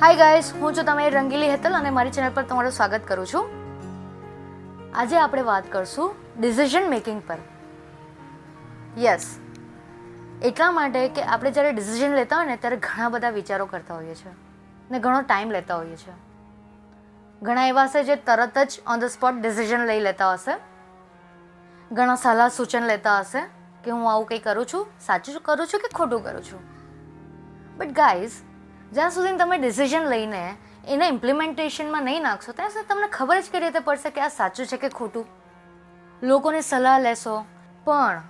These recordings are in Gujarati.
હાય ગાઈસ હું છું તમે રંગીલી હેતલ અને મારી ચેનલ પર તમારું સ્વાગત કરું છું. આજે આપણે વાત કરશું ડિસિઝન મેકિંગ પર. યસ એટલા માટે કે આપણે જ્યારે ડિસિઝન લેતા હોય ને, ત્યારે ઘણા બધા વિચારો કરતા હોઈએ છીએ ને ઘણો ટાઈમ લેતા હોઈએ છીએ. ઘણા એવા હશે જે તરત જ ઓન ધ સ્પોટ ડિસિઝન લઈ લેતા હશે. ઘણા સલાહ સૂચન લેતા હશે કે હું આવું કંઈ કરું છું, સાચું કરું છું કે ખોટું કરું છું. બટ ગાઈઝ જ્યાં સુધી તમે ડિસિઝન લઈને એને ઇમ્પ્લિમેન્ટેશનમાં નહીં નાખશો, ત્યાં સુધી તમને ખબર જ કઈ રીતે પડશે કે આ સાચું છે કે ખોટું. લોકોની સલાહ લેશો, પણ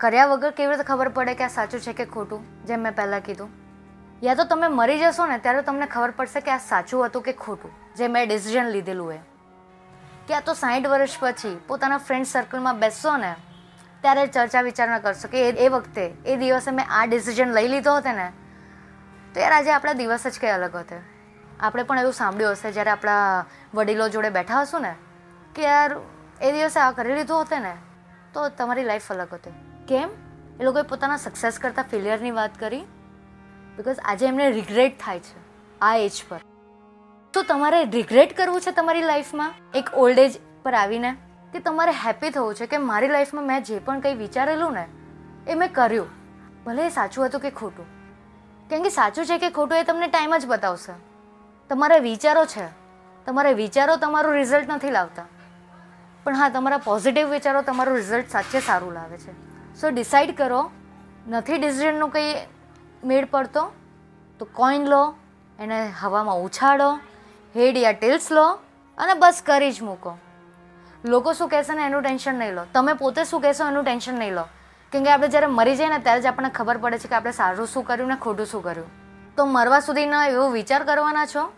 કર્યા વગર કેવી રીતે ખબર પડે કે આ સાચું છે કે ખોટું, જેમ મેં પહેલાં કીધું? યા તો તમે મરી જશો ને, ત્યારે તમને ખબર પડશે કે આ સાચું હતું કે ખોટું, જે મેં ડિસિઝન લીધેલું એ કે આ તો સાઠ વર્ષ પછી પોતાના ફ્રેન્ડ સર્કલમાં બેસશો ને, ત્યારે ચર્ચા વિચારણા કરશો કે એ એ વખતે, એ દિવસે મેં આ ડિસિઝન લઈ લીધો હતો ને તો યાર આજે આપણા દિવસ જ કંઈ અલગ હતો. આપણે પણ એવું સાંભળ્યું હશે જ્યારે આપણા વડીલો જોડે બેઠા હશું ને, કે યાર એ દિવસે આ કરી લીધું હોતે ને, તો તમારી લાઈફ અલગ હતી. કેમ? એ લોકોએ પોતાના સક્સેસ કરતાં ફેલિયરની વાત કરી? બિકોઝ આજે એમને રિગ્રેટ થાય છે, આ એજ પર. તો તમારે રિગ્રેટ કરવું છે તમારી લાઈફમાં એક ઓલ્ડ એજ પર આવીને, કે તમારે હેપી થવું છે કે મારી લાઈફમાં મેં જે પણ કંઈ વિચારેલું ને, એ મેં કર્યું. ભલે એ સાચું હતું કે ખોટું. કેમ કે સાચું છે કે ખોટું એ તમને ટાઈમ જ બતાવશે. તમારા વિચારો છે. તમારા વિચારો તમારું રિઝલ્ટ નથી લાવતા. પણ હા, તમારા પોઝિટિવ વિચારો તમારું રિઝલ્ટ સાચે સારું લાવે છે. સો ડિસાઈડ કરો. નથી ડિસિઝનનું કંઈ મેળ પડતો, તો કોઈન લો, એને હવામાં ઉછાળો, હેડ યા ટેલ્સ લો અને બસ કરી જ મૂકો. લોકો શું કહેશે ને, એનું ટેન્શન નહીં લો. તમે પોતે શું કહેશો, એનું ટેન્શન નહીં લો. કેમ કે આપણે જ્યારે મરી જઈએ ને ત્યારે જ આપણને ખબર પડે છે કે આપણે સારું શું કર્યું ને ખોટું શું કર્યું. તો મરવા સુધીના એવો વિચાર કરવાના છો?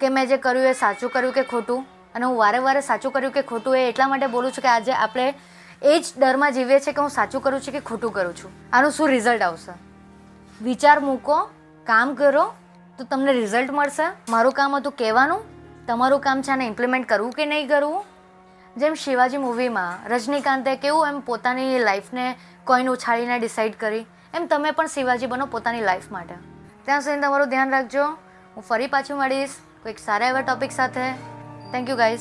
કે મેં જે કર્યું એ સાચું કર્યું કે ખોટું? અને હું વારે વારે સાચું કર્યું કે ખોટું એ એટલા માટે બોલું છું કે આજે આપણે એ જ ડરમાં જીવીએ છીએ કે હું સાચું કરું છું કે ખોટું કરું છું. આનું શું રિઝલ્ટ આવશે? વિચાર મૂકો, કામ કરો, તો તમને રિઝલ્ટ મળશે. મારું કામ હતું કહેવાનું. તમારું કામ છે આને ઇમ્પ્લિમેન્ટ કરવું કે નહીં કરવું? જેમ શિવાજી મૂવીમાં રજનીકાંતે કેવું એમ પોતાની લાઈફને કોઈન ઉછાળીને ડિસાઈડ કરી, એમ તમે પણ શિવાજી બનો પોતાની લાઈફ માટે. ત્યાં સુધી તમારું ધ્યાન રાખજો. હું ફરી પાછું મળીશ. કોઈક સારા એવા ટોપિક સાથે. Thank you guys